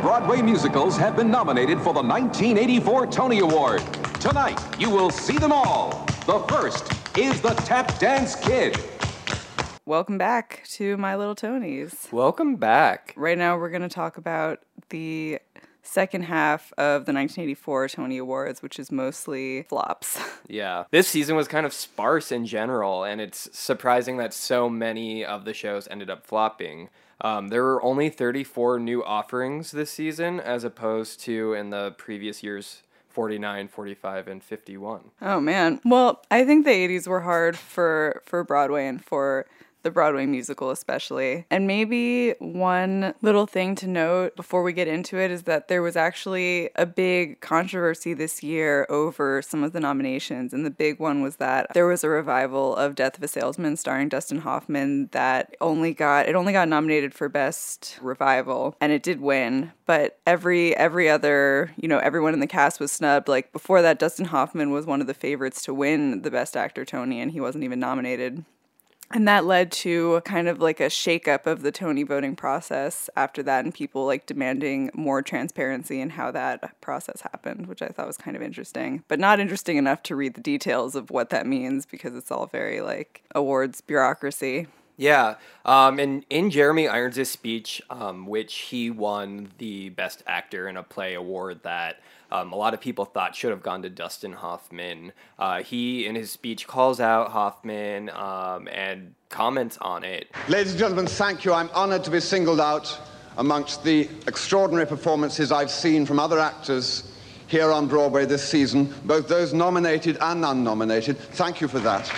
Broadway musicals have been nominated for the 1984 Tony Award. Tonight, you will see them all. The first is The Tap Dance Kid. Welcome back to My Little Tonys. Welcome back. Right now, we're going to talk about the second half of the 1984 Tony Awards, which is mostly flops. Yeah. This season was kind of sparse in general, and it's surprising that so many of the shows ended up flopping. Um, there were only 34 new offerings this season, as opposed to in the previous years 49, 45, and 51. Oh man. Well, I think the 80s were hard for for Broadway and for the Broadway musical, especially. And maybe one little thing to note before we get into it is that there was actually a big controversy this year over some of the nominations. And the big one was that there was a revival of Death of a Salesman starring Dustin Hoffman that only got it only got nominated for best revival and it did win, but every every other, you know, everyone in the cast was snubbed. Like before that Dustin Hoffman was one of the favorites to win the best actor Tony and he wasn't even nominated. And that led to kind of like a shakeup of the Tony voting process after that, and people like demanding more transparency in how that process happened, which I thought was kind of interesting, but not interesting enough to read the details of what that means because it's all very like awards bureaucracy. Yeah, um, and in Jeremy Irons' speech, um, which he won the Best Actor in a Play award that um, a lot of people thought should have gone to Dustin Hoffman. Uh, he, in his speech, calls out Hoffman um, and comments on it. Ladies and gentlemen, thank you. I'm honored to be singled out amongst the extraordinary performances I've seen from other actors here on Broadway this season, both those nominated and unnominated. Thank you for that.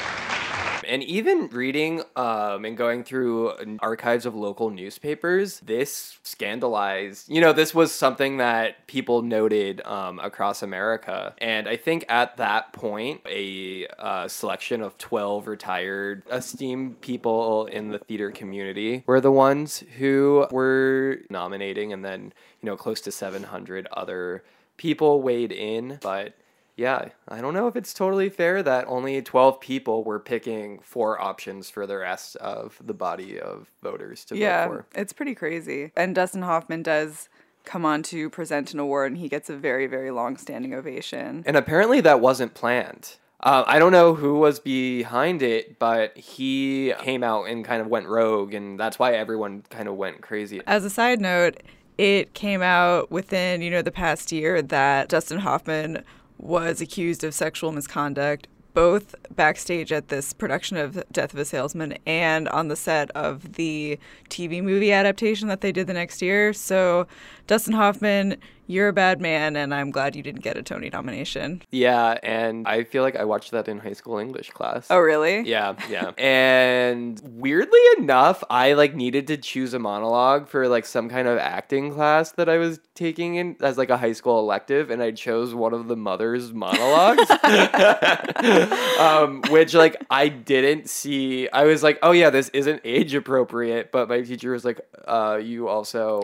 And even reading um, and going through archives of local newspapers, this scandalized, you know, this was something that people noted um, across America. And I think at that point, a uh, selection of 12 retired, esteemed people in the theater community were the ones who were nominating, and then, you know, close to 700 other people weighed in. But yeah, I don't know if it's totally fair that only 12 people were picking four options for the rest of the body of voters to yeah, vote for. It's pretty crazy. And Dustin Hoffman does come on to present an award and he gets a very, very long standing ovation. And apparently that wasn't planned. Uh, I don't know who was behind it, but he came out and kind of went rogue, and that's why everyone kind of went crazy. As a side note, it came out within, you know, the past year that Dustin Hoffman was accused of sexual misconduct both backstage at this production of Death of a Salesman and on the set of the TV movie adaptation that they did the next year. So, Dustin Hoffman, you're a bad man, and I'm glad you didn't get a Tony nomination. Yeah, and I feel like I watched that in high school English class. Oh, really? Yeah, yeah. and weirdly enough, I like needed to choose a monologue for like some kind of acting class that I was taking in as like a high school elective, and I chose one of the mother's monologues, um, which like I didn't see. I was like, oh yeah, this isn't age appropriate, but my teacher was like, uh, you also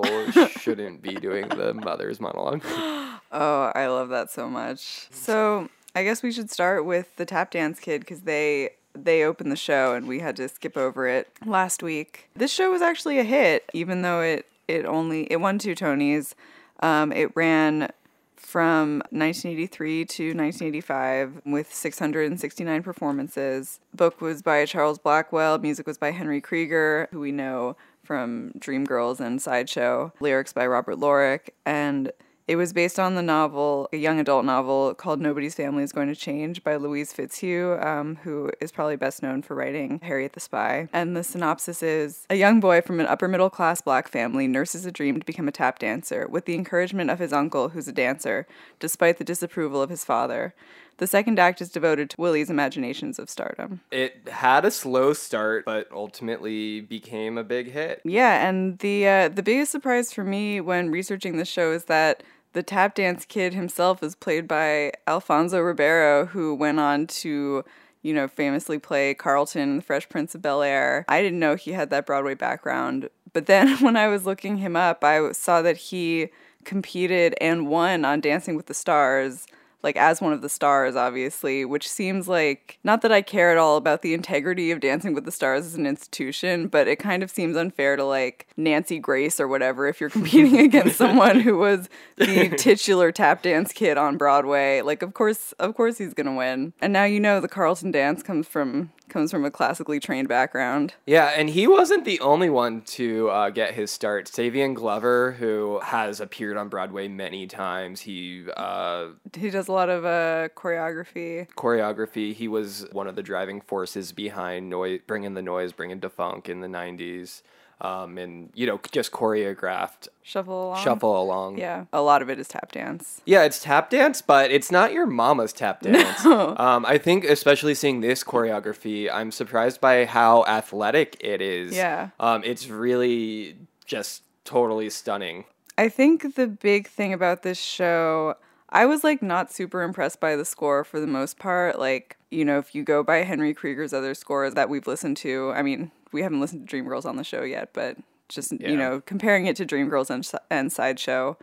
shouldn't be doing the mother's monologue oh, I love that so much. So I guess we should start with the Tap Dance Kid because they they opened the show and we had to skip over it last week. This show was actually a hit, even though it it only it won two Tonys. Um, it ran from 1983 to 1985 with 669 performances. Book was by Charles Blackwell, music was by Henry Krieger, who we know from Dreamgirls and Sideshow, lyrics by Robert Lorick, and it was based on the novel, a young adult novel called Nobody's Family is Going to Change by Louise Fitzhugh, um, who is probably best known for writing Harriet the Spy. And the synopsis is A young boy from an upper middle class black family nurses a dream to become a tap dancer with the encouragement of his uncle, who's a dancer, despite the disapproval of his father. The second act is devoted to Willie's imaginations of stardom. It had a slow start, but ultimately became a big hit. Yeah, and the uh, the biggest surprise for me when researching the show is that the tap dance kid himself is played by Alfonso Ribeiro, who went on to you know, famously play Carlton in The Fresh Prince of Bel Air. I didn't know he had that Broadway background. But then when I was looking him up, I saw that he competed and won on Dancing with the Stars like as one of the stars, obviously, which seems like not that I care at all about the integrity of Dancing with the Stars as an institution, but it kind of seems unfair to like Nancy Grace or whatever if you're competing against someone who was the titular tap dance kid on Broadway. Like, of course, of course, he's gonna win. And now you know the Carlton dance comes from comes from a classically trained background. Yeah, and he wasn't the only one to uh, get his start. Savion Glover, who has appeared on Broadway many times, he uh, He does a lot of uh, choreography. choreography. He was one of the driving forces behind noise, bringing the noise, bringing defunk in the '90s, um, and you know just choreographed Shuffle along. shuffle along. Yeah, a lot of it is tap dance. Yeah, it's tap dance, but it's not your mama's tap dance. Um, I think, especially seeing this choreography, I'm surprised by how athletic it is. Yeah. Um, it's really just totally stunning. I think the big thing about this show, I was like not super impressed by the score for the most part. Like, you know, if you go by Henry Krieger's other scores that we've listened to, I mean, we haven't listened to Dreamgirls on the show yet, but just, Yeah. you know, comparing it to Dreamgirls and, and Sideshow,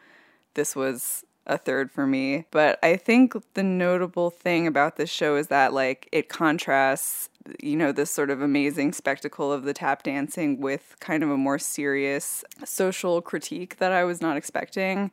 this was a third for me. But I think the notable thing about this show is that like it contrasts you know this sort of amazing spectacle of the tap dancing with kind of a more serious social critique that I was not expecting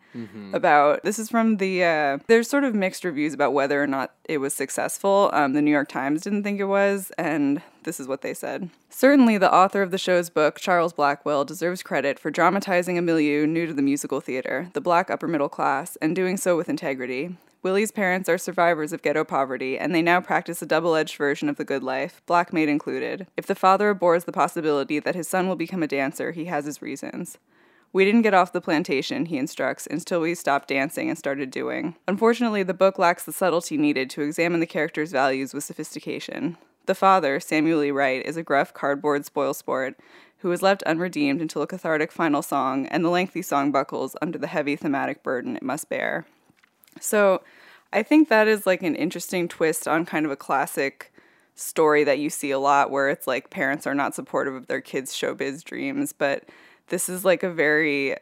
about this is from the uh, there's sort of mixed reviews about whether or not it was successful um, the New York Times didn't think it was and this is what they said Certainly, the author of the show's book, Charles Blackwell, deserves credit for dramatizing a milieu new to the musical theater, the black upper middle class, and doing so with integrity. Willie's parents are survivors of ghetto poverty, and they now practice a double edged version of the good life, black maid included. If the father abhors the possibility that his son will become a dancer, he has his reasons. We didn't get off the plantation, he instructs, until we stopped dancing and started doing. Unfortunately, the book lacks the subtlety needed to examine the character's values with sophistication. The father, Samuel E. Wright, is a gruff cardboard spoilsport who is left unredeemed until a cathartic final song, and the lengthy song buckles under the heavy thematic burden it must bear. So I think that is like an interesting twist on kind of a classic story that you see a lot where it's like parents are not supportive of their kids' showbiz dreams, but this is like a very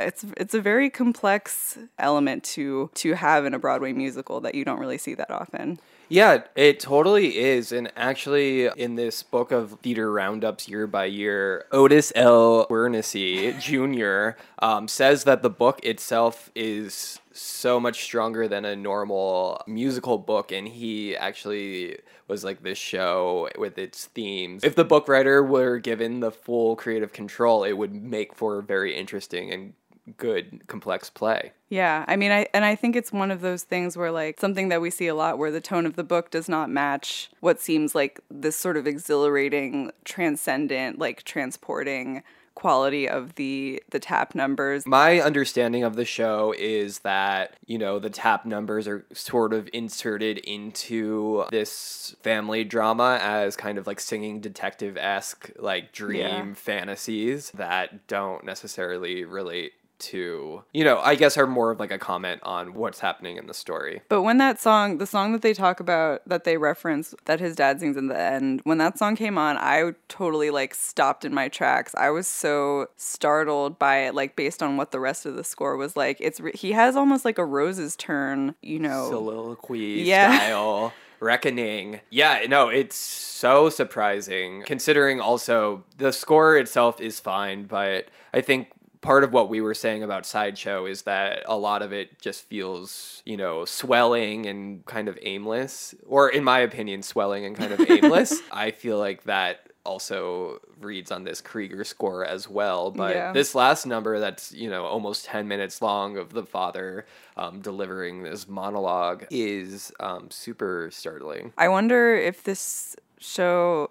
it's it's a very complex element to to have in a Broadway musical that you don't really see that often. Yeah, it totally is. And actually, in this book of theater roundups year by year, Otis L. Guernsey Jr. Um, says that the book itself is so much stronger than a normal musical book. And he actually was like this show with its themes. If the book writer were given the full creative control, it would make for very interesting and good complex play. Yeah, I mean, I and I think it's one of those things where like something that we see a lot where the tone of the book does not match what seems like this sort of exhilarating, transcendent, like transporting quality of the the tap numbers. My understanding of the show is that, you know, the tap numbers are sort of inserted into this family drama as kind of like singing detective esque, like dream Yeah. fantasies that don't necessarily relate to, you know, I guess are more of like a comment on what's happening in the story. But when that song, the song that they talk about, that they reference, that his dad sings in the end, when that song came on, I totally like stopped in my tracks. I was so startled by it, like based on what the rest of the score was like. It's re- he has almost like a Rose's turn, you know. soliloquy Yeah. style reckoning yeah no it's so surprising considering also the score itself is fine but i think part of what we were saying about sideshow is that a lot of it just feels you know swelling and kind of aimless or in my opinion swelling and kind of aimless i feel like that also reads on this Krieger score as well. But Yeah. this last number that's, you know, almost 10 minutes long of the father um, delivering this monologue is um, super startling. I wonder if this show.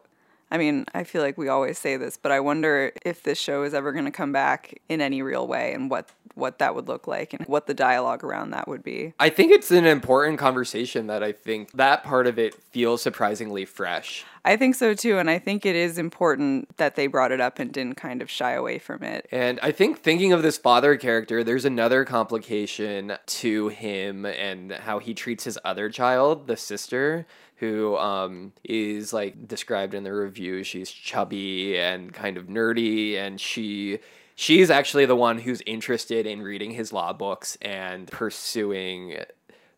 I mean, I feel like we always say this, but I wonder if this show is ever going to come back in any real way and what what that would look like and what the dialogue around that would be. I think it's an important conversation that I think that part of it feels surprisingly fresh. I think so too, and I think it is important that they brought it up and didn't kind of shy away from it. And I think thinking of this father character, there's another complication to him and how he treats his other child, the sister, who um, is like described in the review. She's chubby and kind of nerdy, and she she's actually the one who's interested in reading his law books and pursuing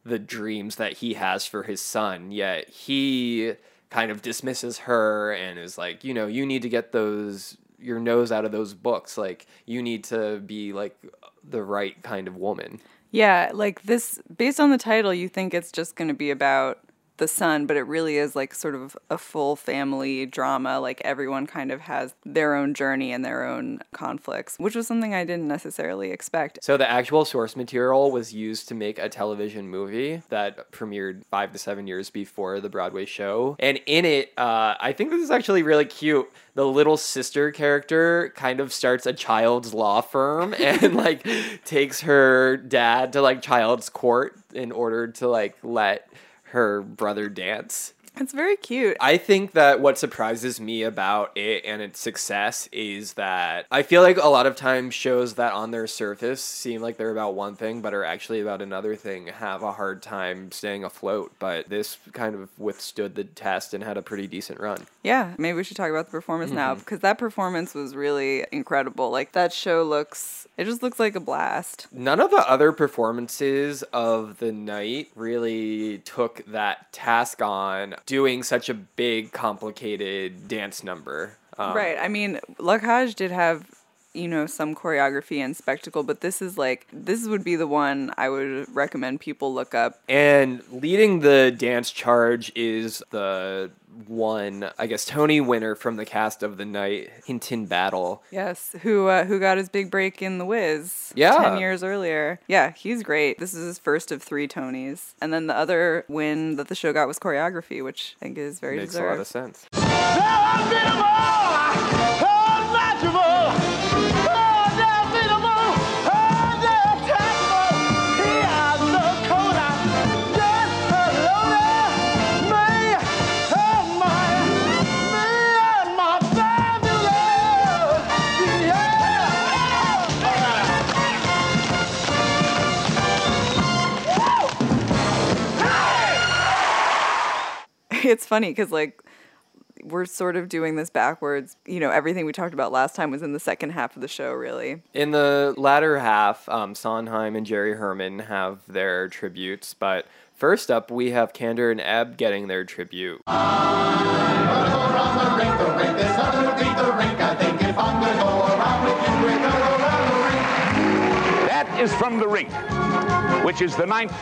the dreams that he has for his son, yet he kind of dismisses her and is like, you know, you need to get those your nose out of those books. Like you need to be like the right kind of woman. Yeah, like this, based on the title, you think it's just going to be about the son, but it really is like sort of a full family drama. Like everyone kind of has their own journey and their own conflicts, which was something I didn't necessarily expect. So the actual source material was used to make a television movie that premiered five to seven years before the Broadway show. And in it, uh, I think this is actually really cute. The little sister character kind of starts a child's law firm and like takes her dad to like child's court in order to like let her brother dance. It's very cute. I think that what surprises me about it and its success is that I feel like a lot of times shows that on their surface seem like they're about one thing but are actually about another thing have a hard time staying afloat. But this kind of withstood the test and had a pretty decent run. Yeah, maybe we should talk about the performance now mm-hmm. because that performance was really incredible. Like that show looks, it just looks like a blast. None of the other performances of the night really took that task on doing such a big, complicated dance number. Um, Right. I mean, Lacage did have, you know, some choreography and spectacle, but this is like, this would be the one I would recommend people look up. And leading the dance charge is the one, I guess, Tony winner from the cast of the night, Hinton Battle. Yes, who uh, who got his big break in The Wiz? Yeah. ten years earlier. Yeah, he's great. This is his first of three Tonys, and then the other win that the show got was choreography, which I think is very Makes deserved. a lot of sense. It's funny because like we're sort of doing this backwards. You know, everything we talked about last time was in the second half of the show, really. In the latter half, um, Sondheim and Jerry Herman have their tributes, but first up, we have Kander and Ebb getting their tribute. Is from The Rink, which is the ninth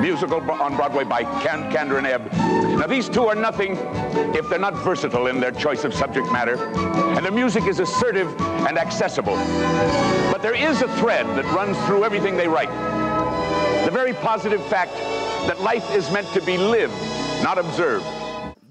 musical on Broadway by Can- Kander and Ebb. Now, these two are nothing if they're not versatile in their choice of subject matter, and their music is assertive and accessible. But there is a thread that runs through everything they write. The very positive fact that life is meant to be lived, not observed.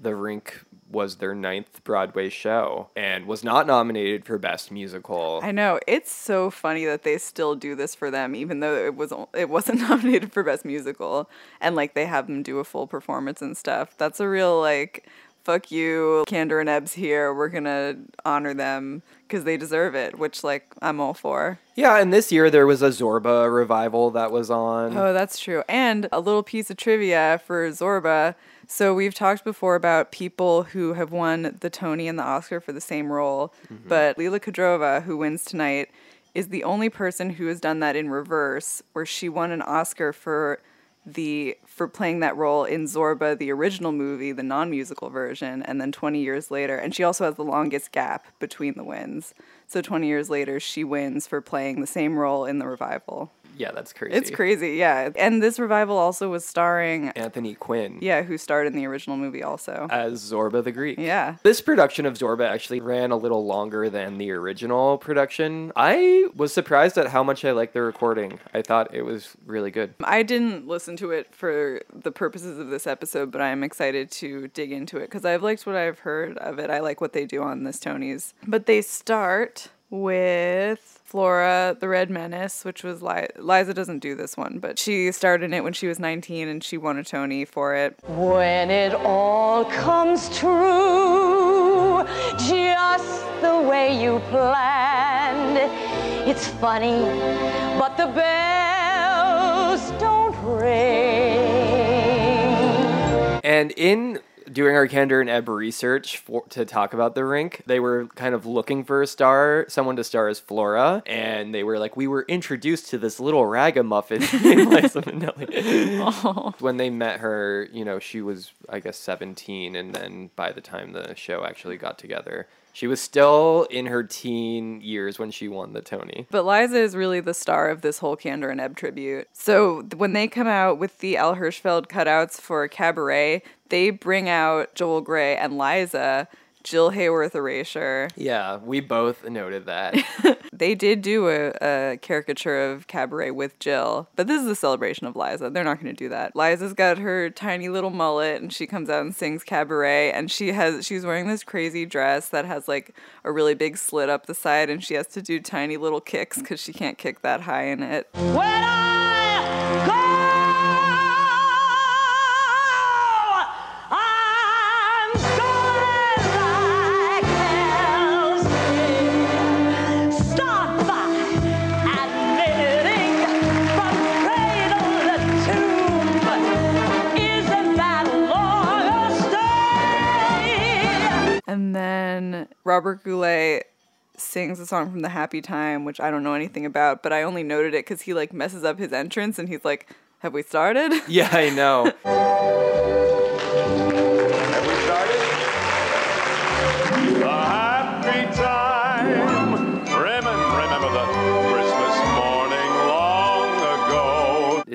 The Rink was their ninth Broadway show and was not nominated for Best Musical. I know it's so funny that they still do this for them, even though it was it wasn't nominated for best musical, and like they have them do a full performance and stuff. That's a real like, fuck you, Kander and Ebbs here. We're gonna honor them because they deserve it, which like I'm all for. Yeah, and this year there was a Zorba revival that was on. Oh, that's true. And a little piece of trivia for Zorba. So we've talked before about people who have won the Tony and the Oscar for the same role, mm-hmm. but Lila Kedrova, who wins tonight, is the only person who has done that in reverse, where she won an Oscar for the for playing that role in Zorba, the original movie, the non-musical version, and then 20 years later, and she also has the longest gap between the wins. So 20 years later, she wins for playing the same role in the revival. Yeah, that's crazy. It's crazy, yeah. And this revival also was starring, Anthony Quinn yeah, who starred in the original movie also. as Zorba the Greek. Yeah. This production of Zorba actually ran a little longer than the original production. I was surprised at how much I liked the recording. I thought it was really good. I didn't listen to it for the purposes of this episode, but I'm excited to dig into it because I've liked what I've heard of it. I like what they do on this Tony's. But they start with Flora the Red Menace, which was Li- Liza doesn't do this one, but she starred in it when she was 19 and she won a Tony for it. When it all comes true, just the way you planned. It's funny, but the bells don't ring. And in doing our Kander and Ebb research for, to talk about the rink, they were kind of looking for a star, someone to star as Flora, and they were like, we were introduced to this little ragamuffin named Liza Minnelli. When they met her, you know, she was, I guess, 17, and then by the time the show actually got together, she was still in her teen years when she won the Tony. But Liza is really the star of this whole Kander and Ebb tribute. So when they come out with the Al Hirschfeld cutouts for Cabaret, they bring out Joel Grey and Liza, Jill Haworth Erasure. Yeah, we both noted that. They did do a, a caricature of Cabaret with Jill, but this is a celebration of Liza. They're not going to do that. Liza's got her tiny little mullet, and she comes out and sings Cabaret, and she has she's wearing this crazy dress that has like a really big slit up the side, and she has to do tiny little kicks because she can't kick that high in it. When Robert Goulet sings a song from the Happy Time, which I don't know anything about, but I only noted it because he like messes up his entrance, and he's like, "Have we started?" yeah, I know.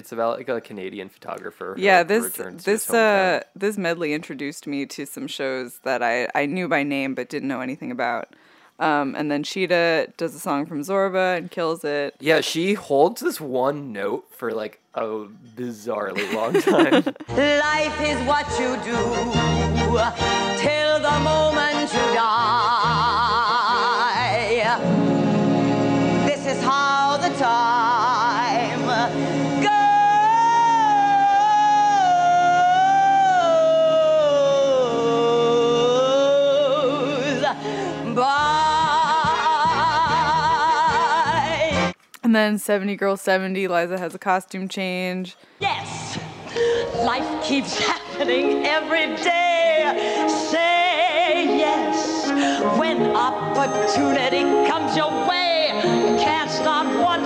It's about like a Canadian photographer. Yeah, like, this returns to his this uh this medley introduced me to some shows that I I knew by name but didn't know anything about. Um, and then Chita does a song from Zorba and kills it. Yeah, she holds this one note for like a bizarrely long time. Life is what you do till the moment you die. Goes by. And then 70 Girl 70, Liza has a costume change. Yes, life keeps happening every day. Say yes when opportunity comes your way. You can't stop wondering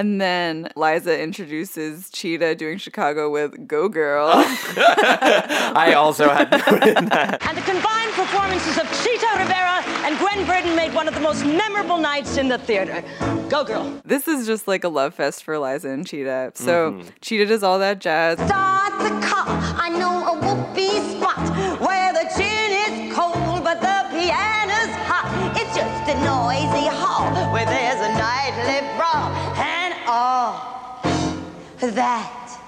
And then Liza introduces Chita doing Chicago with Go Girl. I also had noted that. And the combined performances of Chita Rivera and Gwen Verdon made one of the most memorable nights in the theater. Go, girl. this is just like a love fest for Liza and Chita. So mm-hmm. Chita does all that jazz. Start the car. I know that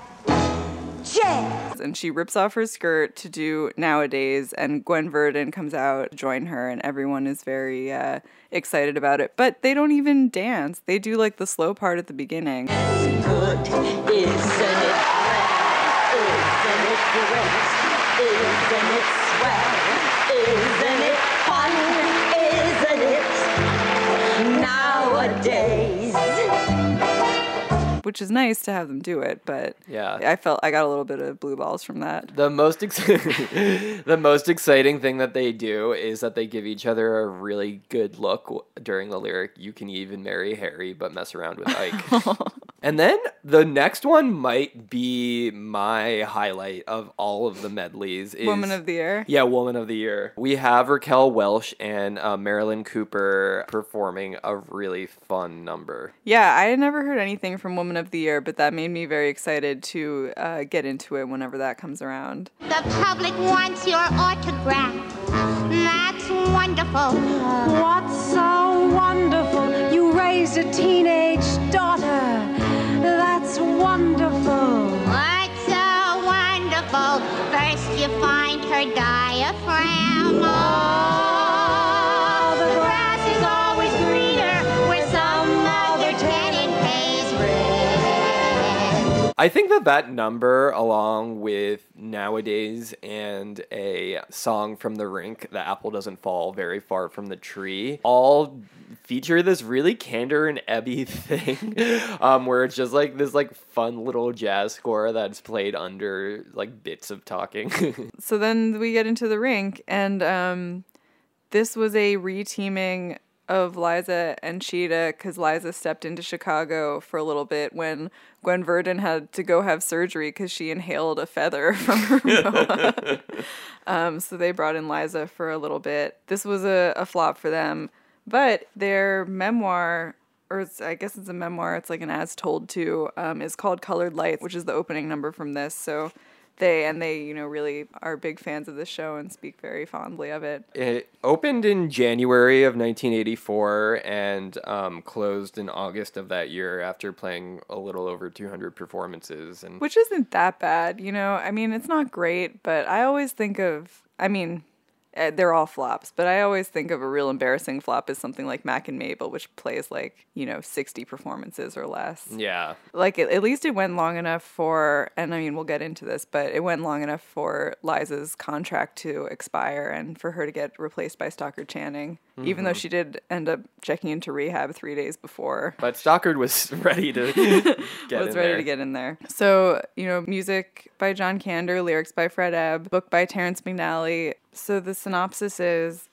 jazz. and she rips off her skirt to do nowadays and gwen verdon comes out to join her and everyone is very uh, excited about it but they don't even dance they do like the slow part at the beginning Good, isn't it? Isn't it great? Isn't it which is nice to have them do it but Yeah. i felt i got a little bit of blue balls from that The most ex- the most exciting thing that they do is that they give each other a really good look during the lyric. You can even marry Harry, but mess around with Ike. and then the next one might be my highlight of all of the medleys. Is, woman of the year Yeah, Woman of the Year. We have Raquel Welch and uh, Marilyn Cooper performing a really fun number. yeah i had never heard anything from woman of the year but that made me very excited to uh, get into it whenever that comes around The public wants your autograph. That's wonderful. What's so wonderful? You raised a teenage daughter. That's wonderful. What's so wonderful? First you find her diaphragm. Oh, the grass is always greener where some other tenant pays rent. I think that that number, along with nowadays and a song from the rink, "The Apple Doesn't Fall Very Far from the Tree," all feature this really Kander and ebby thing um where it's just like this like fun little jazz score that's played under like bits of talking so then we get into the rink and um this was a reteaming of Liza and Chita because Liza stepped into Chicago for a little bit when Gwen Verdon had to go have surgery because she inhaled a feather from her boa. um, so they brought in Liza for a little bit. This was a, a flop for them, but their memoir. Or it's, I guess it's a memoir. It's like an as told to. Um, is called Colored Lights, which is the opening number from this. So they and they you know really are big fans of the show and speak very fondly of it. It opened in January of 1984 and um, closed in August of that year after playing a little over 200 performances. And Which isn't that bad, you know. I mean, it's not great, but I always think of. I mean, Eh, they're all flops, but I always think of a real embarrassing flop as something like Mack and Mabel, which plays like you know 60 performances or less. yeah, Like at at least it went long enough for, and I mean we'll get into this, but it went long enough for Liza's contract to expire and for her to get replaced by Stockard Channing, even though mm-hmm. she did end up checking into rehab three days before but Stockard was ready to get was in ready there. to get in there. So, you know, music by John Kander, lyrics by Fred Ebb, book by Terrence McNally. So the synopsis is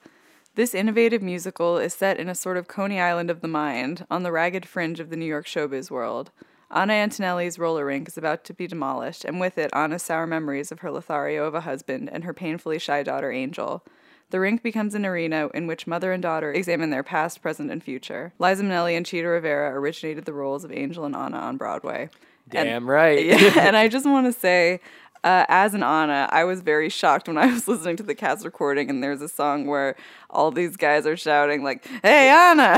this innovative musical is set in a sort of Coney Island of the mind, on the ragged fringe of the New York showbiz world. Anna Antonelli's roller rink is about to be demolished, and with it, Anna's sour memories of her Lothario of a husband and her painfully shy daughter, Angel. The rink becomes an arena in which mother and daughter examine their past, present, and future. Liza Minnelli and Chita Rivera originated the roles of Angel and Anna on Broadway. And- Damn right. yeah, and I just want to say, uh, as an Anna, I was very shocked when I was listening to the cast recording, and there's a song where all these guys are shouting like, "Hey Anna,"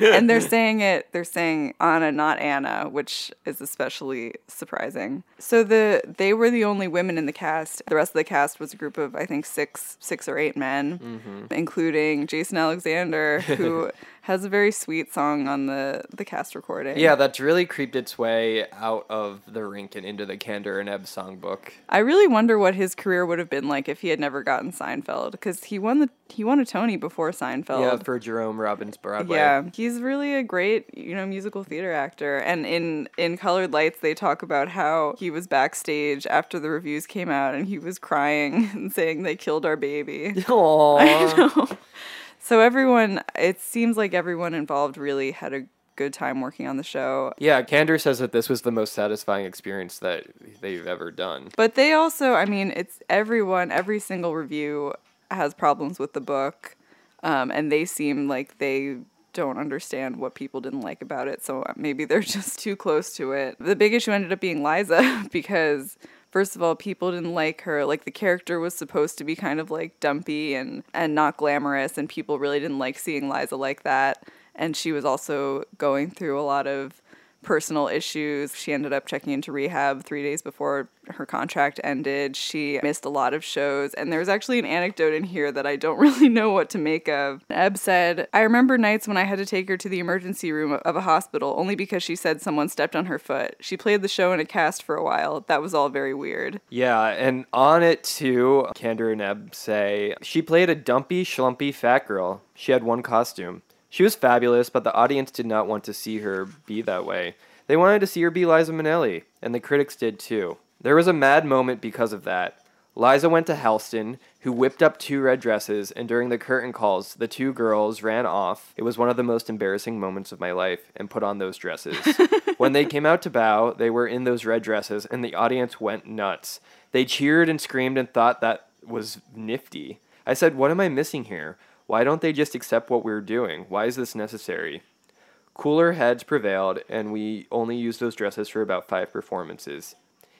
and they're saying it. They're saying Anna, not Anna, which is especially surprising. So the they were the only women in the cast. The rest of the cast was a group of I think six, six or eight men, including Jason Alexander, who has a very sweet song on the the cast recording. Yeah, that's really creeped its way out of the rink and into the Kander and Ebb songbook. I really wonder what his career would have been like if he had never gotten Seinfeld, because he won the he won a Tony before Seinfeld. Yeah, for Jerome Robbins Broadway. Yeah, he's really a great, you know, musical theater actor. And in in Colored Lights, they talk about how he was backstage after the reviews came out, and he was crying and saying they killed our baby. Aww. So everyone, it seems like everyone involved really had a good time working on the show. Yeah, Kander says that this was the most satisfying experience that they've ever done. But they also, I mean, it's everyone, every single review has problems with the book, um, and they seem like they don't understand what people didn't like about it. So maybe they're just too close to it. The big issue ended up being Liza because. First of all, people didn't like her. Like the character was supposed to be kind of like dumpy and and not glamorous, and people really didn't like seeing Liza like that. And she was also going through a lot of personal issues. She ended up checking into rehab three days before her contract ended. She missed a lot of shows. And there's actually an anecdote in here that I don't really know what to make of. Ebb said, I remember nights when I had to take her to the emergency room of a hospital only because she said someone stepped on her foot. She played the show in a cast for a while. That was all very weird. Yeah, and on it too, Kander and Ebb say she played a dumpy, schlumpy fat girl. She had one costume. She was fabulous, but the audience did not want to see her be that way. They wanted to see her be Liza Minnelli, and the critics did too. There was a mad moment because of that. Liza went to Halston, who whipped up two red dresses, and during the curtain calls, the two girls ran off. It was one of the most embarrassing moments of my life, and put on those dresses. when they came out to bow, they were in those red dresses, and the audience went nuts. They cheered and screamed and thought that was nifty. I said, What am I missing here? Why don't they just accept what we're doing? Why is this necessary? Cooler heads prevailed, and we only used those dresses for about five performances.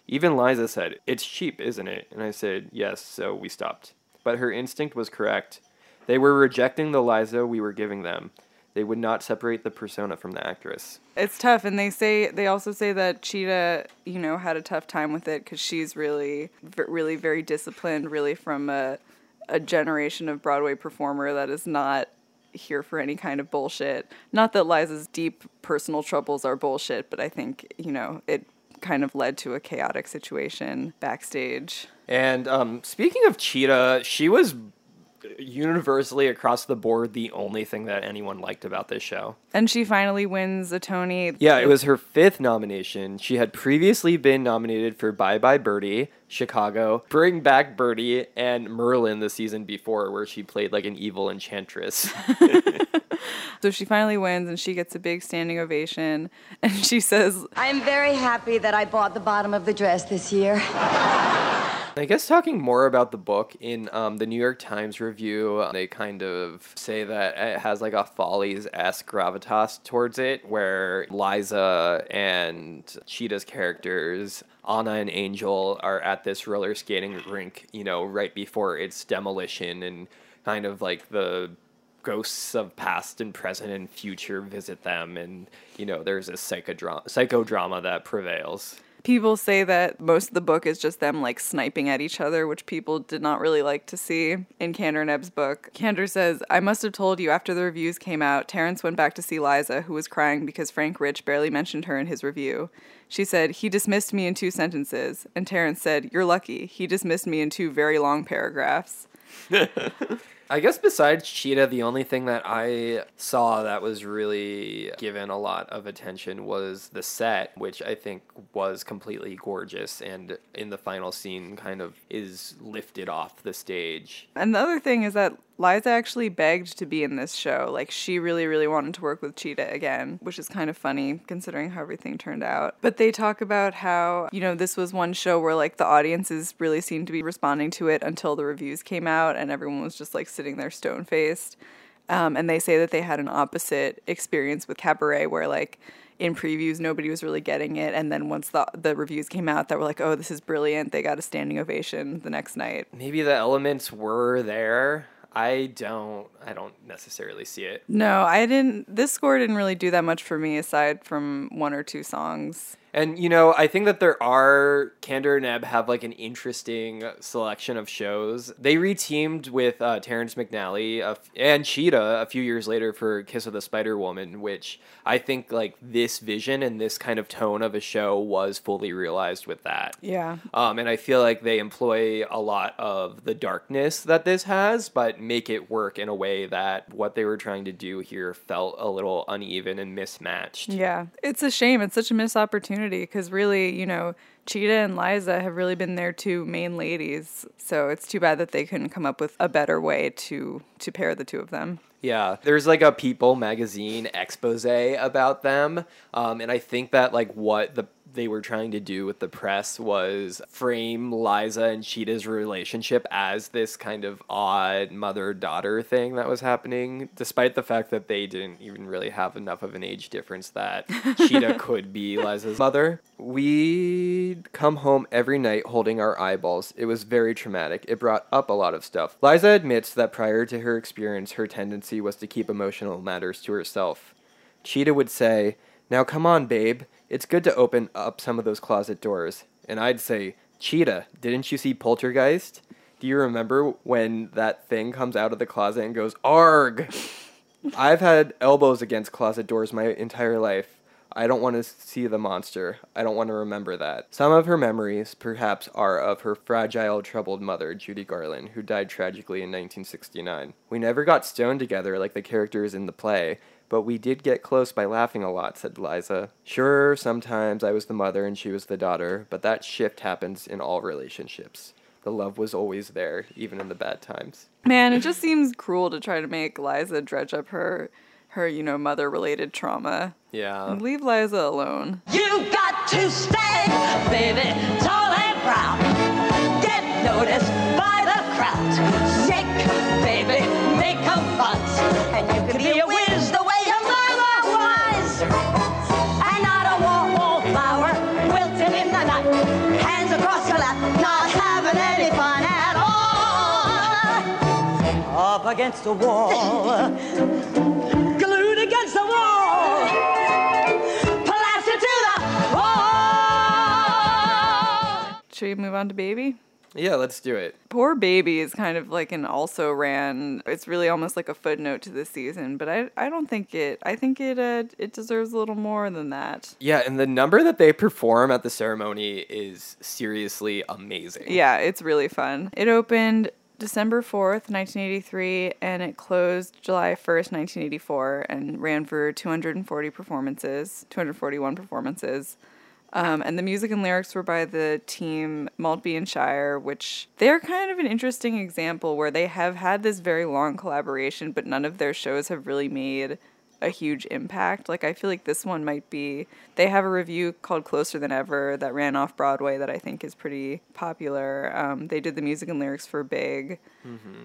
Even Liza said, It's cheap, isn't it? And I said, Yes, so we stopped. But her instinct was correct. They were rejecting the Liza we were giving them. They would not separate the persona from the actress. It's tough, and they say they also say that Chita, you know, had a tough time with it because she's really, really very disciplined, really from a, a generation of Broadway performer that is not here for any kind of bullshit. Not that Liza's deep personal troubles are bullshit, but I think you know it kind of led to a chaotic situation backstage. And um, speaking of Chita, she was universally across the board the only thing that anyone liked about this show. And she finally wins a Tony. Yeah, it was her fifth nomination. She had previously been nominated for Bye Bye Birdie, Chicago, Bring Back Birdie, and Merlin the season before, where she played like an evil enchantress. So she finally wins and she gets a big standing ovation. And she says, I'm very happy that I bought the bottom of the dress this year. I guess talking more about the book in um, the New York Times review, they kind of say that it has like a Follies esque gravitas towards it, where Liza and Chita's characters, Anna and Angel, are at this roller skating rink, you know, right before its demolition, and kind of like the ghosts of past and present and future visit them, and you know, there's a psychodrama, psychodrama that prevails. People say that most of the book is just them like sniping at each other, which people did not really like to see in Kander and Ebb's book. Kander says, I must have told you after the reviews came out, Terrence went back to see Liza, who was crying because Frank Rich barely mentioned her in his review. She said, He dismissed me in two sentences. And Terrence said, You're lucky. He dismissed me in two very long paragraphs. I guess besides Chita, the only thing that I saw that was really given a lot of attention was the set, which I think was completely gorgeous and in the final scene kind of is lifted off the stage. And the other thing is that Liza actually begged to be in this show. Like, she really, really wanted to work with Chita again, which is kind of funny considering how everything turned out. But they talk about how, you know, this was one show where, like, the audiences really seemed to be responding to it until the reviews came out and everyone was just, like, sitting there stone faced. Um, and they say that they had an opposite experience with Cabaret, where, like, in previews nobody was really getting it and then once the the reviews came out that were like oh this is brilliant they got a standing ovation the next night Maybe the elements were there. I don't I don't necessarily see it. No, I didn't. This score didn't really do that much for me aside from one or two songs. And you know, I think that there are Kander and Ebb have like an interesting selection of shows. They reteamed with uh, Terrence McNally f- and Chita a few years later for Kiss of the Spider Woman, which I think like this vision and this kind of tone of a show was fully realized with that. Yeah. Um, and I feel like they employ a lot of the darkness that this has, but make it work in a way that what they were trying to do here felt a little uneven and mismatched. Yeah. It's a shame. It's such a missed opportunity because really, you know, Chita and Liza have really been their two main ladies. So it's too bad that they couldn't come up with a better way to to pair the two of them. Yeah, there's like a People magazine expose about them, um, and I think that like what the they were trying to do with the press was frame Liza and Chita's relationship as this kind of odd mother daughter thing that was happening, despite the fact that they didn't even really have enough of an age difference that Chita could be Liza's mother. We'd come home every night holding our eyeballs. It was very traumatic. It brought up a lot of stuff. Liza admits that prior to her experience, her tendency was to keep emotional matters to herself. Chita would say, Now come on, babe. It's good to open up some of those closet doors. And I'd say, Chita, didn't you see Poltergeist? Do you remember when that thing comes out of the closet and goes, Arg! I've had elbows against closet doors my entire life. I don't want to see the monster. I don't want to remember that. Some of her memories, perhaps, are of her fragile, troubled mother, Judy Garland, who died tragically in 1969. We never got stoned together like the characters in the play, but we did get close by laughing a lot, said Liza. Sure, sometimes I was the mother and she was the daughter, but that shift happens in all relationships. The love was always there, even in the bad times. Man, it just seems cruel to try to make Liza dredge up her her, you know, mother related trauma. Yeah. Leave Liza alone. You got to stay, baby, tall and proud. Get noticed by the crowd. Shake, baby, make a buzz. And you can be a against the wall. Glued against the wall. Plastered to the wall. Should we move on to Baby? Yeah, let's do it. Poor Baby is kind of like an also ran. It's really almost like a footnote to this season, but I I don't think it. I think it uh, it deserves a little more than that. Yeah, and the number that they perform at the ceremony is seriously amazing. Yeah, it's really fun. It opened December 4th, 1983, and it closed July 1st, 1984, and ran for 240 performances, 241 performances. Um, and the music and lyrics were by the team Maltby and Shire, which they're kind of an interesting example where they have had this very long collaboration, but none of their shows have really made a huge impact. Like I feel like this one might be. They have a revue called Closer Than Ever that ran off Broadway that I think is pretty popular. Um, they did the music and lyrics for Big,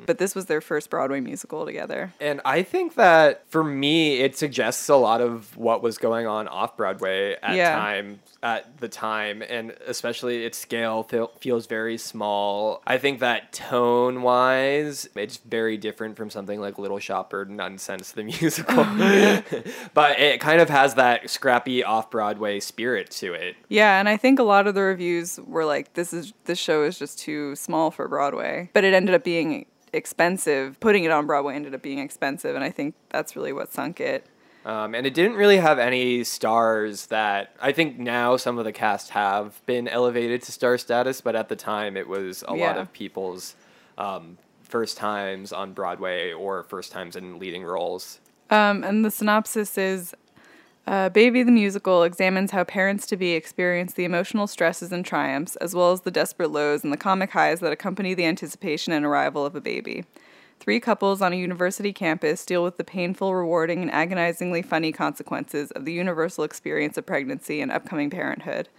but this was their first Broadway musical together. And I think that for me, it suggests a lot of what was going on off Broadway at Yeah. time at the time, and especially its scale feel, feels very small. I think that tone wise, it's very different from something like Little Shop or Nunsense the musical, but it kind of has that scrappy off Broadway spirit to it. Yeah, and I think a lot of the reviews were like, "This is this show is just too small for Broadway," but it ended up being expensive. Putting it on Broadway ended up being expensive, and I think that's really what sunk it. Um, and it didn't really have any stars that I think now some of the cast have been elevated to star status, but at the time it was a lot of people's um, first times on Broadway or first times in leading roles. Um, and the synopsis is uh, Baby the Musical examines how parents to be experience the emotional stresses and triumphs, as well as the desperate lows and the comic highs that accompany the anticipation and arrival of a baby. Three couples on a university campus deal with the painful, rewarding, and agonizingly funny consequences of the universal experience of pregnancy and upcoming parenthood.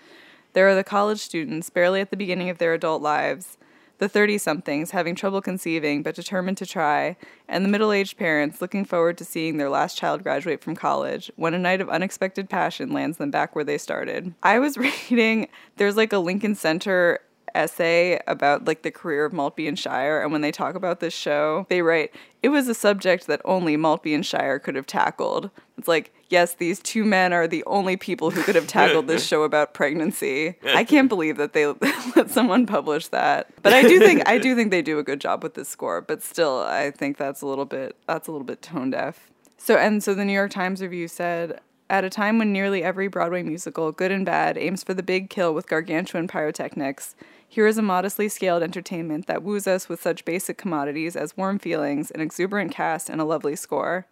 There are the college students, barely at the beginning of their adult lives, the 30 somethings having trouble conceiving but determined to try, and the middle aged parents looking forward to seeing their last child graduate from college when a night of unexpected passion lands them back where they started. I was reading, there's like a Lincoln Center essay about like the career of Maltby and Shire and when they talk about this show they write it was a subject that only Maltby and Shire could have tackled it's like yes these two men are the only people who could have tackled this show about pregnancy. I can't believe that they let someone publish that. But I do think I do think they do a good job with this score but still I think that's a little bit that's a little bit tone deaf. So and so the New York Times review said at a time when nearly every Broadway musical, good and bad, aims for the big kill with gargantuan pyrotechnics, here is a modestly scaled entertainment that woos us with such basic commodities as warm feelings, an exuberant cast, and a lovely score.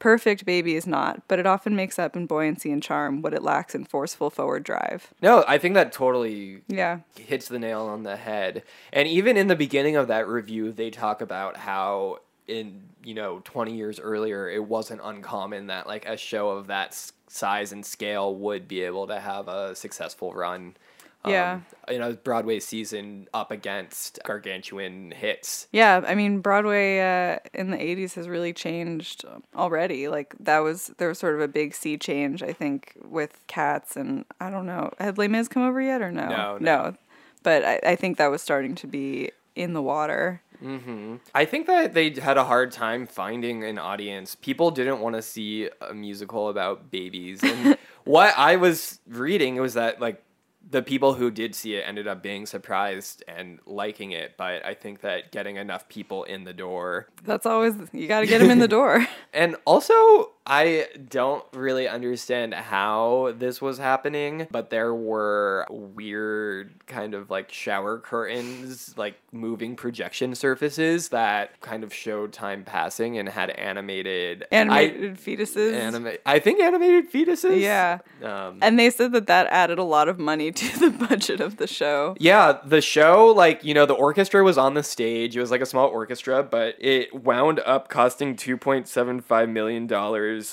Perfect Baby is not, but it often makes up in buoyancy and charm what it lacks in forceful forward drive. No, I think that totally Yeah. hits the nail on the head. And even in the beginning of that review, they talk about how in you know 20 years earlier it wasn't uncommon that like a show of that size and scale would be able to have a successful run Yeah. in a broadway season up against gargantuan hits Yeah, I mean Broadway uh, in the '80s has really changed already. Like that was there was sort of a big sea change, I think, with Cats and I don't know. Had Les Mis come over yet or no? No, no. no. But I, I think that was starting to be in the water. I think that they had a hard time finding an audience. People didn't want to see a musical about babies. And what I was reading was that like the people who did see it ended up being surprised and liking it, but I think that getting enough people in the door That's always you got to get them in the door. and also, I don't really understand how this was happening, but there were weird kind of like shower curtains, like moving projection surfaces that kind of showed time passing and had animated Animated fetuses. I, anima- I think animated fetuses. Yeah. Um, And they said that that added a lot of money to the budget of the show. Yeah, the show, like, you know, the orchestra was on the stage. It was like a small orchestra, but it wound up costing $2.75 million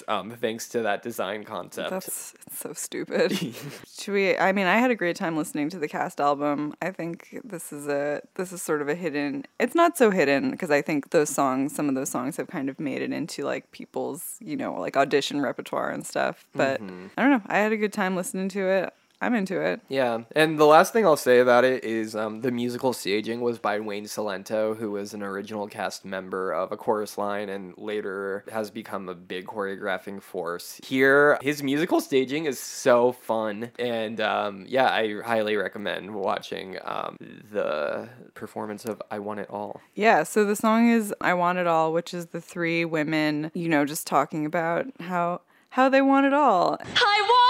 um, thanks to that design concept. That's it's so stupid. Should we? I mean, I had a great time listening to the cast album. I think this is a this is sort of a hidden. It's not so hidden because I think those songs, some of those songs, have kind of made it into like people's you know like audition repertoire and stuff. But I don't know. I had a good time listening to it. I'm into it. Yeah, and the last thing I'll say about it is um, the musical staging was by Wayne Cilento, who was an original cast member of A Chorus Line and later has become a big choreographing force. Here, his musical staging is so fun, and um, yeah, I highly recommend watching um, the performance of I Want It All. Yeah, so the song is I Want It All, which is the three women, you know, just talking about how how they want it all. I want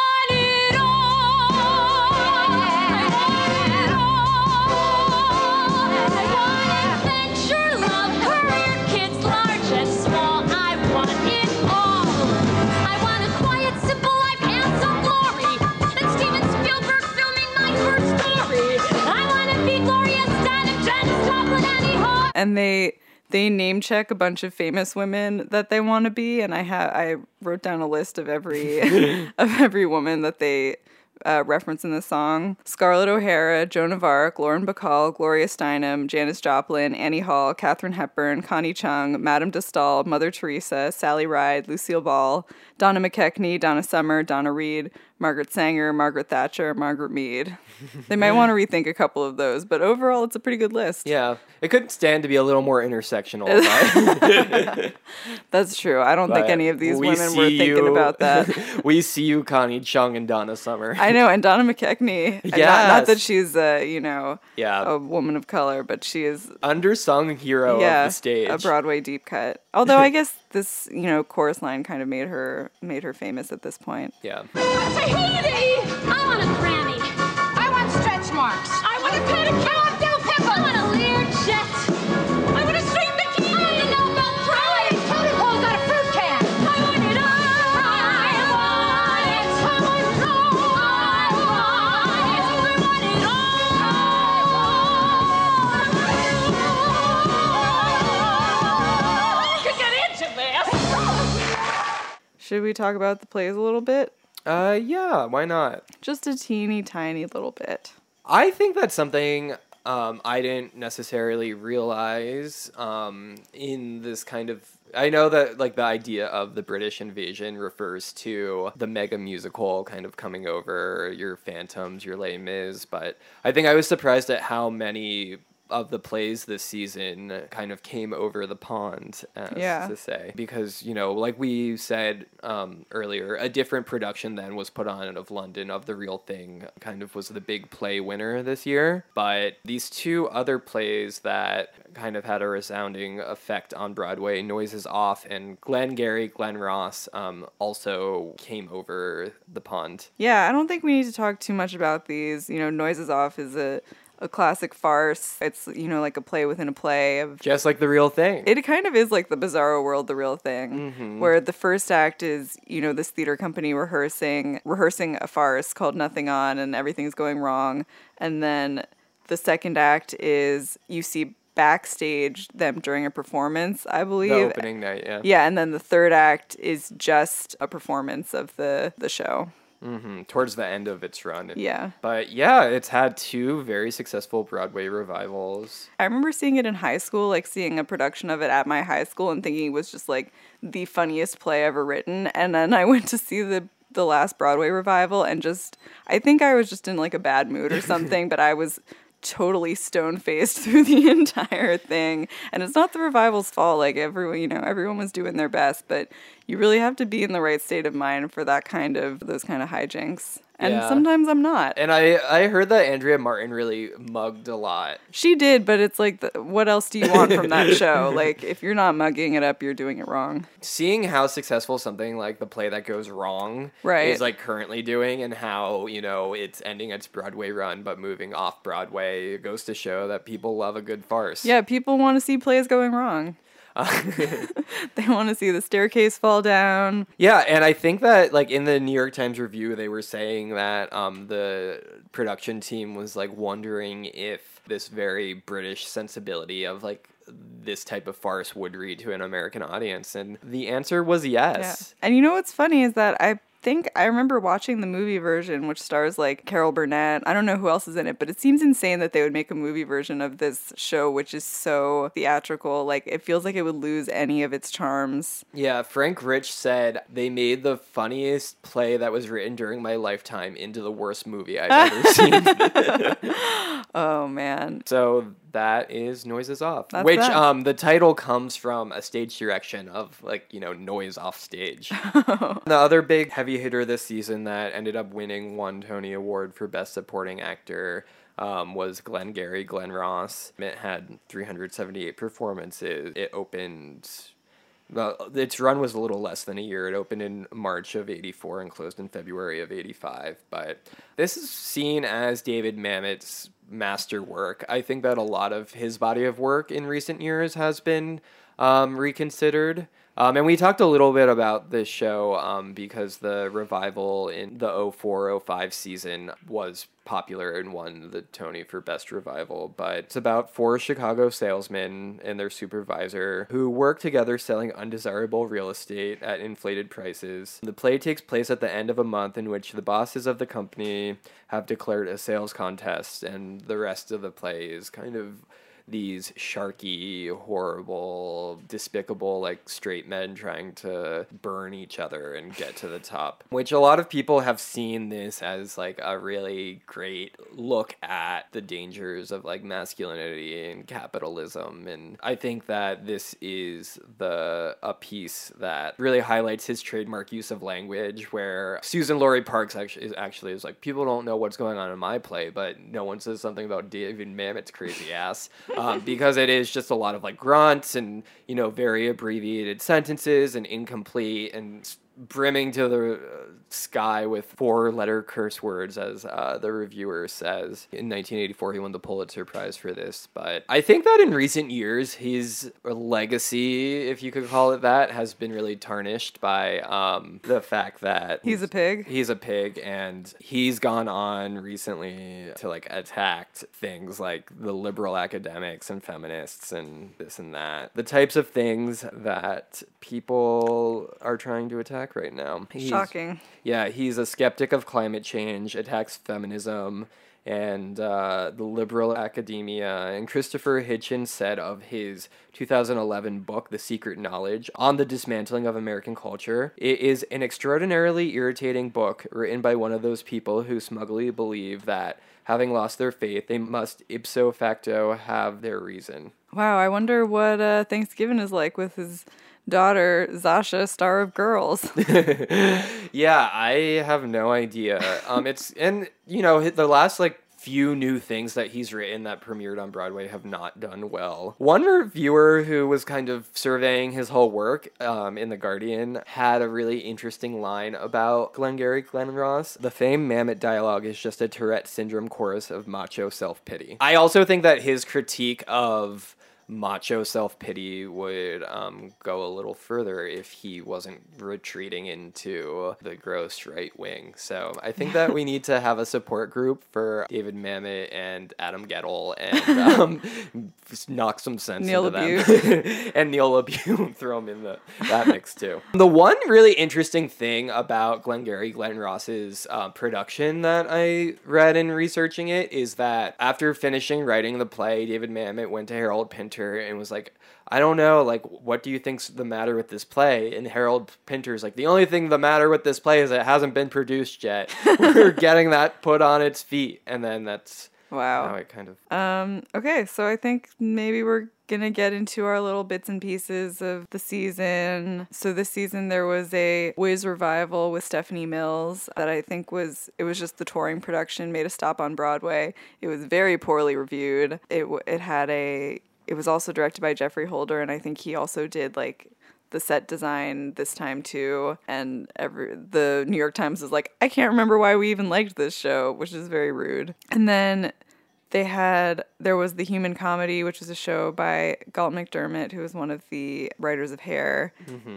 and they they name check a bunch of famous women that they want to be, and I have I wrote down a list of every of every woman that they uh, reference in the song: Scarlett O'Hara, Joan of Arc, Lauren Bacall, Gloria Steinem, Janis Joplin, Annie Hall, Katharine Hepburn, Connie Chung, Madame de Stael, Mother Teresa, Sally Ride, Lucille Ball, Donna McKechnie, Donna Summer, Donna Reed, Margaret Sanger, Margaret Thatcher, Margaret Mead. they might want to rethink a couple of those, but overall, it's a pretty good list. Yeah, it could stand to be a little more intersectional. but- That's true. I don't think any of these women were thinking you- about that. we see you, Connie Chung and Donna Summer. I know, and Donna McKechnie. and Not, not that she's a you know Yeah. a woman of color, but she is Undersung hero yeah of the stage. a Broadway deep cut. Although I guess this you know chorus line kind of made her made her famous at this point. yeah. Tahiti! I want a Grammy. I want stretch marks. I want a pedicure. Should we talk about the plays a little bit? Uh, yeah. Why not? Just a teeny tiny little bit. I think that's something um, I didn't necessarily realize um, in this kind of. I know that like the idea of the British invasion refers to the mega musical kind of coming over your Phantoms, your Les Mis, but I think I was surprised at how many of the plays this season kind of came over the pond, as Yeah. to say, because you know, like we said um, earlier, a different production then was put on of London of the Real Thing, kind of was the big play winner this year. But these two other plays that kind of had a resounding effect on Broadway, Noises Off and Glengarry Glen Ross, um, also came over the pond. Yeah, I don't think we need to talk too much about these. You know, Noises Off is a a classic farce. It's you know like a play within a play of Just like the Real Thing. It kind of is like the Bizarro World, the real thing, mm-hmm. where the first act is you know this theater company rehearsing rehearsing a farce called Nothing On, and everything's going wrong, and then the second act is you see backstage them during a performance, I believe. the opening night, yeah. Yeah, and then the third act is just a performance of the the show. Hmm towards the end of its run. Yeah. But yeah, it's had two very successful Broadway revivals. I remember seeing it in high school, like seeing a production of it at my high school and thinking it was just like the funniest play ever written. And then I went to see the the last Broadway revival and just I think I was just in like a bad mood or something, but I was totally stone faced through the entire thing. And it's not the revival's fault. Like everyone, you know, everyone was doing their best, but you really have to be in the right state of mind for that kind of those kind of hijinks. And Yeah. sometimes I'm not. And I, I heard that Andrea Martin really mugged a lot. She did, but it's like, the, what else do you want from that show? Like, if you're not mugging it up, you're doing it wrong. Seeing how successful something like the play that goes wrong Right. is like currently doing and how, you know, it's ending its Broadway run but moving off Broadway goes to show that people love a good farce. Yeah, people want to see plays going wrong. they want to see the staircase fall down. Yeah, and I think that like in the New York Times review, they were saying that um, the production team was like wondering if this very British sensibility of like this type of farce would read to an American audience, and the answer was yes. And you know what's funny is that I think I remember watching the movie version, which stars like Carol Burnett. I don't know who else is in it, but it seems insane that they would make a movie version of this show, which is so theatrical. Like, it feels like it would lose any of its charms. Yeah, Frank Rich said they made the funniest play that was written during my lifetime into the worst movie I've ever seen. Oh, man. So that is Noises Off, That's which that. um the title comes from a stage direction of like you know noise off stage. the other big heavy hitter this season that ended up winning one Tony Award for Best Supporting Actor. Um, was Glengarry Glen Ross. It had 378 performances. It opened well, its run was a little less than a year. It opened in March of 84 and closed in February of 85. But this is seen as David Mamet's masterwork. I think that a lot of his body of work in recent years has been um, reconsidered. Um, and we talked a little bit about this show um, because the revival in the 04 05 season was popular and won the Tony for Best Revival. But it's about four Chicago salesmen and their supervisor who work together selling undesirable real estate at inflated prices. The play takes place at the end of a month in which the bosses of the company have declared a sales contest, and the rest of the play is kind of these sharky, horrible, despicable, like straight men trying to burn each other and get to the top. Which a lot of people have seen this as like a really great look at the dangers of like masculinity and capitalism. And I think that this is the a piece that really highlights his trademark use of language where Suzan-Lori Parks actually is actually is like people don't know what's going on in my play, but no one says something about David Mamet's crazy ass um, because it is just a lot of like grunts and you know very abbreviated sentences and incomplete and brimming to the uh, sky with four letter curse words as uh, the reviewer says in 1984 he won the pulitzer prize for this but i think that in recent years his legacy if you could call it that has been really tarnished by um, the fact that He's a pig. he's a pig and he's gone on recently to like attack things like the liberal academics and feminists and this and that the types of things that people are trying to attack right now He's- Shocking. yeah he's a skeptic of climate change attacks feminism and uh, the liberal academia. And Christopher Hitchens said of his 2011 book, The Secret Knowledge, on the dismantling of American culture, it is an extraordinarily irritating book written by one of those people who smugly believe that, having lost their faith, they must ipso facto have their reason. Wow, I wonder what uh, Thanksgiving is like with his daughter, Zosia, star of Girls. yeah, I have no idea. Um, it's and you know the last like few new things that he's written that premiered on Broadway have not done well. One reviewer who was kind of surveying his whole work um, in the Guardian had a really interesting line about Glengarry Glen Ross. The famed Mamet dialogue is just a Tourette syndrome chorus of macho self pity. I also think that his critique of macho self pity would um, go a little further if he wasn't retreating into the gross right wing. So I think that we need to have a support group for David Mamet and Adam Gettle and um, knock some sense Neil into them. and Neil LaBute, throw him in the that mix too. The one really interesting thing about Glengarry Glen Ross's uh, production that I read in researching it is that after finishing writing the play, David Mamet went to Harold Pinter and was like, I don't know, like, what do you think's the matter with this play? And Harold Pinter's like, the only thing the matter with this play is it hasn't been produced yet. We're getting that put on its feet, and then that's Wow. how it kind of Um, okay, so I think maybe we're gonna get into our little bits and pieces of the season. So this season there was a Wiz revival with Stephanie Mills that I think was it was just the touring production made a stop on Broadway. It was very poorly reviewed. It it had a it was also directed by Geoffrey Holder and I think he also did like the set design this time too and every the New York Times is like I can't remember why we even liked this show which is very rude. And then they had there was the Human Comedy, which is a show by Galt MacDermot, who was one of the writers of Hair.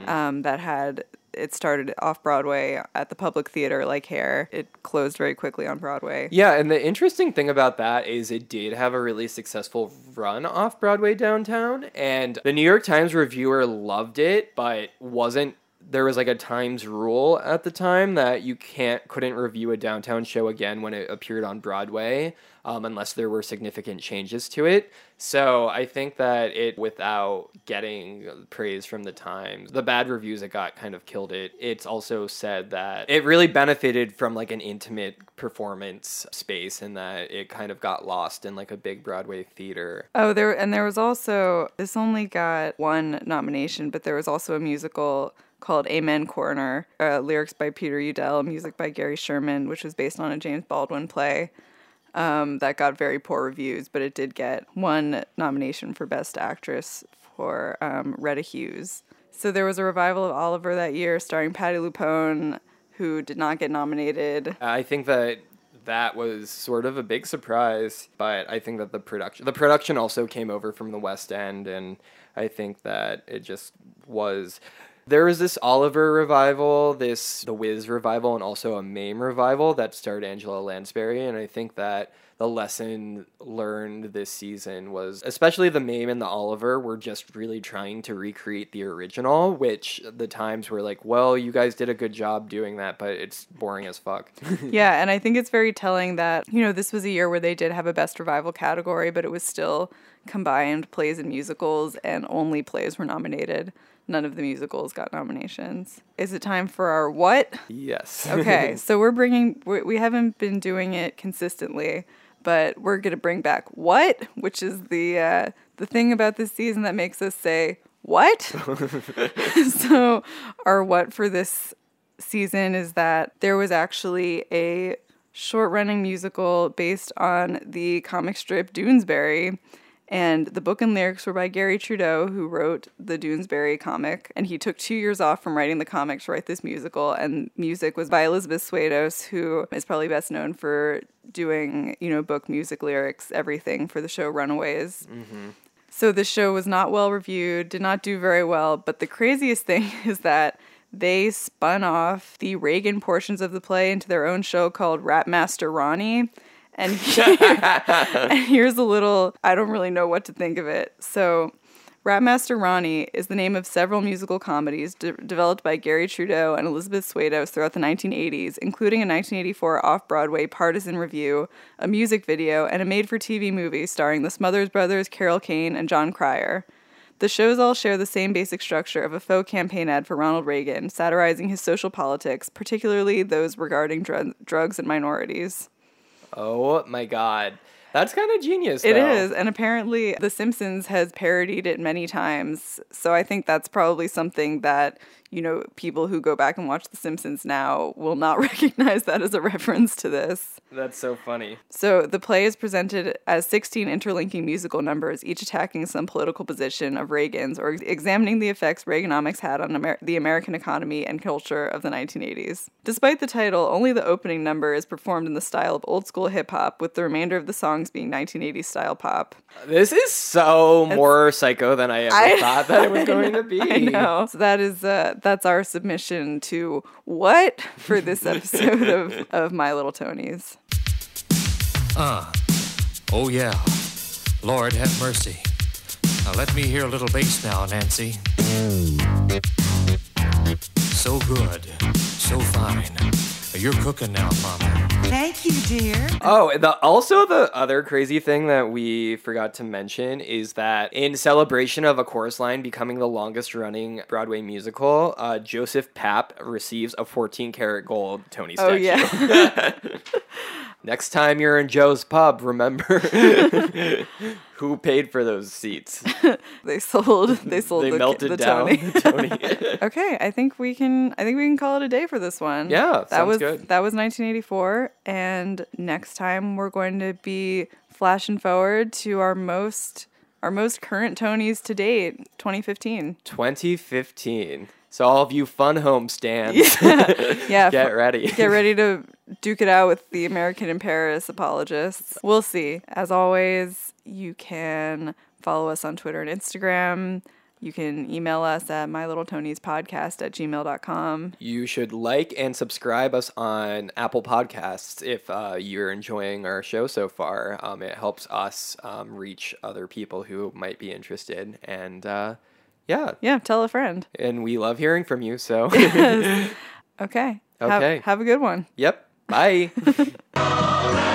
Um, that had it started off Broadway at the Public Theater, like Hair. It closed very quickly on Broadway. Yeah, and the interesting thing about that is it did have a really successful run off Broadway downtown, and the New York Times reviewer loved it, but wasn't there was like a Times rule at the time that you can't couldn't review a downtown show again when it appeared on Broadway um, unless there were significant changes to it. So I think that it without getting praise from the Times, the bad reviews it got kind of killed it. It's also said that it really benefited from like an intimate performance space and that it kind of got lost in like a big Broadway theater. Oh, there and there was also this only got one nomination, but there was also a musical called Amen Corner, uh, lyrics by Peter Udell, music by Garry Sherman, which was based on a James Baldwin play. Um, that got very poor reviews, but it did get one nomination for Best Actress for um, Rhetta Hughes. So there was a revival of Oliver that year, starring Patti LuPone, who did not get nominated. I think that that was sort of a big surprise, but I think that the production the production also came over from the West End and I think that it just was There was this Oliver revival, this The Wiz revival, and also a Mame revival that starred Angela Lansbury. And I think that the lesson learned this season was, especially the Mame and the Oliver, were just really trying to recreate the original, which the times were like, well, you guys did a good job doing that, but it's boring as fuck. Yeah, and I think it's very telling that, you know, this was a year where they did have a best revival category, but it was still combined plays and musicals, and only plays were nominated. None of the musicals got nominations. Is it time for our what? yes. Okay, so we're bringing, we we haven't been doing it consistently, but we're going to bring back what, which is the, uh, the thing about this season that makes us say, what? so, our what for this season is that there was actually a short running musical based on the comic strip Doonesbury. And the book and lyrics were by Garry Trudeau, who wrote the Doonesbury comic. And he took two years off from writing the comic to write this musical. And music was by Elizabeth Swados, who is probably best known for doing, you know, book music lyrics, everything for the show Runaways. Mm-hmm. So the show was not well reviewed, did not do very well, but the craziest thing is that they spun off the Reagan portions of the play into their own show called Rap Master Ronnie. And, and here's a little I don't really know what to think of it. So Rap Master Ronnie is the name of several musical comedies de- developed by Garry Trudeau and Elizabeth Swados throughout the 1980s, including a 1984 off Broadway partisan revue, a music video, and a made for TV movie starring the Smothers Brothers, Carol Kane, and Jon Cryer. The shows all share the same basic structure of a faux campaign ad for Ronald Reagan, satirizing his social politics, particularly those regarding dr- drugs and minorities. Oh my god. That's kind of genius. It though. is, and apparently The Simpsons has parodied it many times. So I think that's probably something that, you know, people who go back and watch The Simpsons now will not recognize that as a reference to this. That's so funny. So the play is presented as 16 interlinking musical numbers, each attacking some political position of Reagan's or examining the effects Reaganomics had on Amer- the American economy and culture of the 1980s. Despite the title, only the opening number is performed in the style of old school hip hop, with the remainder of the songs being 1980s style pop. This is so more psycho than I ever I- thought that it was going to be. I know. So that is uh, that's our submission to what for this episode of, of My Little Tonys. Uh. Oh, yeah. Lord have mercy. Now let me hear a little bass now, Nancy. So good. So fine. You're cooking now, Mama. Thank you, dear. Oh, the also the other crazy thing that we forgot to mention is that in celebration of a chorus line becoming the longest running Broadway musical, uh, Joseph Papp receives a 14 karat gold Tony statue. Oh yeah. Next time you're in Joe's pub, remember who paid for those seats. they sold they sold They the, melted the down Tony. Tony. okay, I think we can I think we can call it a day for this one. Yeah, that was good. that was 1984 and next time we're going to be flashing forward to our most our most current Tonys to date, 2015. 2015. So all of you fun home stands, Yeah, get ready. Get ready to duke it out with the American in Paris apologists. We'll see. As always, you can follow us on Twitter and Instagram. You can email us at mylittletonyspodcast at gmail.com. You should like and subscribe us on Apple Podcasts if uh, you're enjoying our show so far. Um, it helps us um, reach other people who might be interested. And uh, yeah, Yeah, tell a friend. and we love hearing from you. So, Okay. Have- Okay. have a good one. yep. Bye.